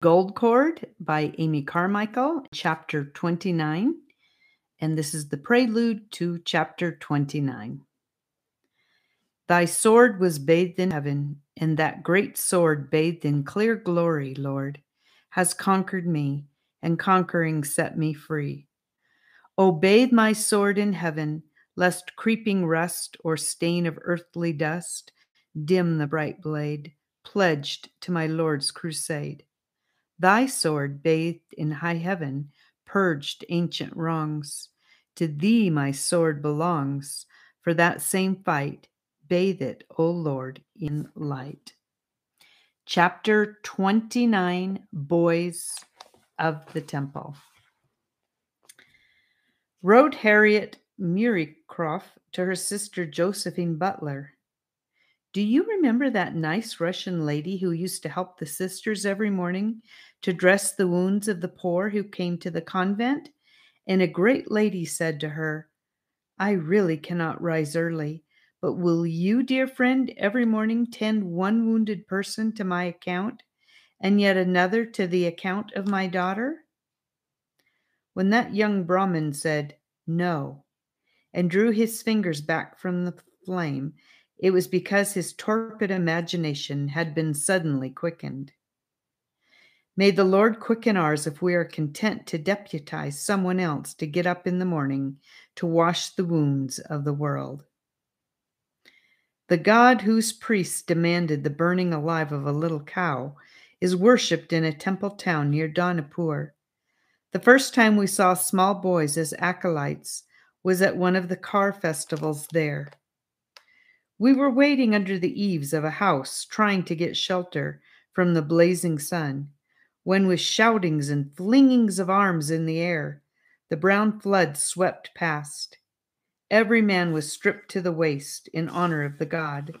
Gold Cord by Amy Carmichael, chapter 29. And this is the prelude to chapter 29. Thy sword was bathed in heaven, and that great sword bathed in clear glory, Lord, has conquered me, and conquering set me free. O bathe my sword in heaven, lest creeping rust or stain of earthly dust dim the bright blade, pledged to my Lord's crusade. Thy sword, bathed in high heaven, purged ancient wrongs. To thee my sword belongs. For that same fight, bathe it, O Lord, in light. Chapter 29 Boys of the Temple. Wrote Harriet Meuricoffre to her sister Josephine Butler. Do you remember that nice Russian lady who used to help the sisters every morning to dress the wounds of the poor who came to the convent? And a great lady said to her, I really cannot rise early, but will you, dear friend, every morning tend one wounded person to my account, and yet another to the account of my daughter? When that young Brahmin said, No, and drew his fingers back from the flame, it was because his torpid imagination had been suddenly quickened. May the Lord quicken ours if we are content to deputize someone else to get up in the morning to wash the wounds of the world. The God whose priests demanded the burning alive of a little cow is worshipped in a temple town near Dohnavur. The first time we saw small boys as acolytes was at one of the car festivals there. We were waiting under the eaves of a house, trying to get shelter from the blazing sun, when, with shoutings and flingings of arms in the air, the brown flood swept past. Every man was stripped to the waist in honor of the god.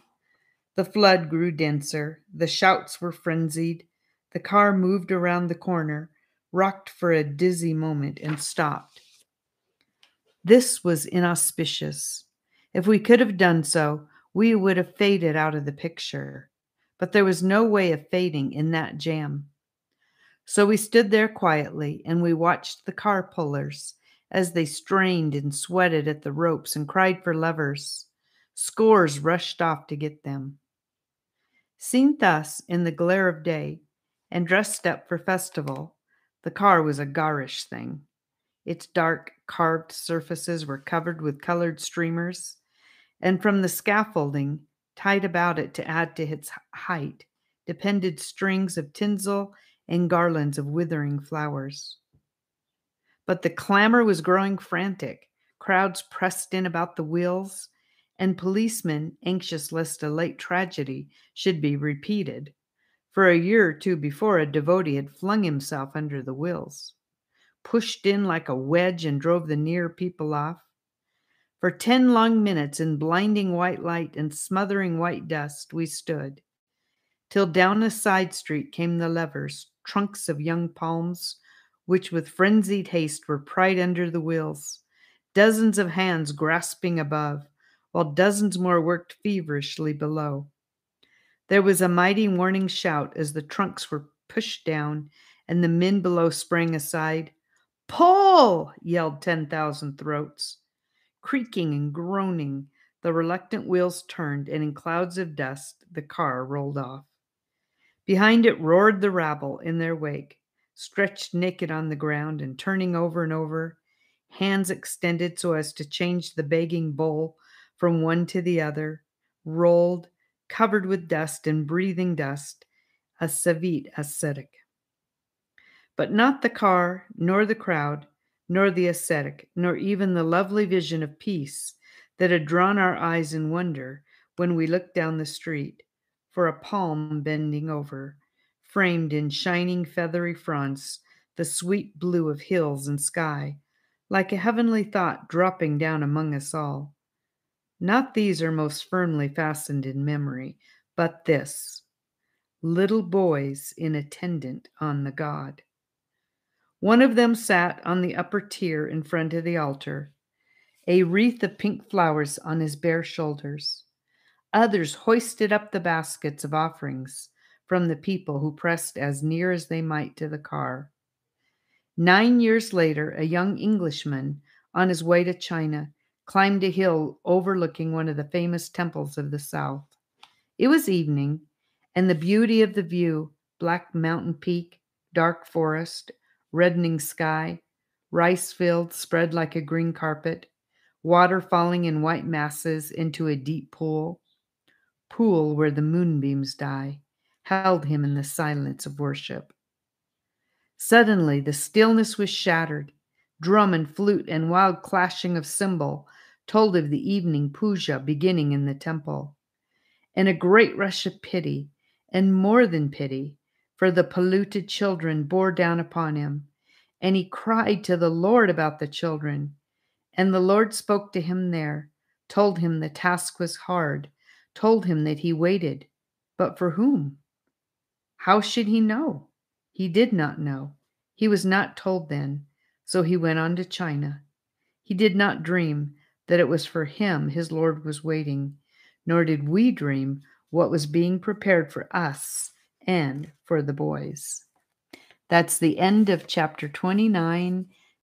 The flood grew denser, the shouts were frenzied, the car moved around the corner, rocked for a dizzy moment, and stopped. This was inauspicious. If we could have done so, we would have faded out of the picture. But there was no way of fading in that jam. So we stood there quietly and we watched the car pullers as they strained and sweated at the ropes and cried for levers. Scores rushed off to get them. Seen thus in the glare of day and dressed up for festival, the car was a garish thing. Its dark, carved surfaces were covered with colored streamers, and from the scaffolding tied about it to add to its height depended strings of tinsel and garlands of withering flowers. But the clamor was growing frantic. Crowds pressed in about the wheels, and policemen, anxious lest a late tragedy should be repeated. For a year or two before, a devotee had flung himself under the wheels, pushed in like a wedge, and drove the near people off. For ten long minutes, in blinding white light and smothering white dust, we stood, till down a side street came the levers, trunks of young palms, which with frenzied haste were pried under the wheels, dozens of hands grasping above, while dozens more worked feverishly below. There was a mighty warning shout as the trunks were pushed down and the men below sprang aside. Pull! yelled 10,000 throats. Creaking and groaning, the reluctant wheels turned, and in clouds of dust, the car rolled off. Behind it roared the rabble in their wake, stretched naked on the ground and turning over and over, hands extended so as to change the begging bowl from one to the other, rolled, covered with dust and breathing dust, a Saivite ascetic. But not the car, nor the crowd, nor the ascetic, nor even the lovely vision of peace that had drawn our eyes in wonder when we looked down the street for a palm bending over, framed in shining feathery fronds the sweet blue of hills and sky, like a heavenly thought dropping down among us all. Not these are most firmly fastened in memory, but this little boys in attendant on the God. One of them sat on the upper tier in front of the altar, a wreath of pink flowers on his bare shoulders. Others hoisted up the baskets of offerings from the people who pressed as near as they might to the car. Nine years later, a young Englishman on his way to China climbed a hill overlooking one of the famous temples of the South. It was evening, and the beauty of the view black mountain peak, dark forest, reddening sky, rice fields spread like a green carpet, water falling in white masses into a deep pool, pool where the moonbeams die, held him in the silence of worship. Suddenly, the stillness was shattered. Drum and flute and wild clashing of cymbal told of the evening puja beginning in the temple. And a great rush of pity, and more than pity, for the polluted children bore down upon him. And he cried to the Lord about the children. And the Lord spoke to him there, told him the task was hard, told him that he waited. But for whom? How should he know? He did not know. He was not told then, so he went on to China. He did not dream that it was for him his Lord was waiting, nor did we dream what was being prepared for us and for the boys. That's the end of chapter 29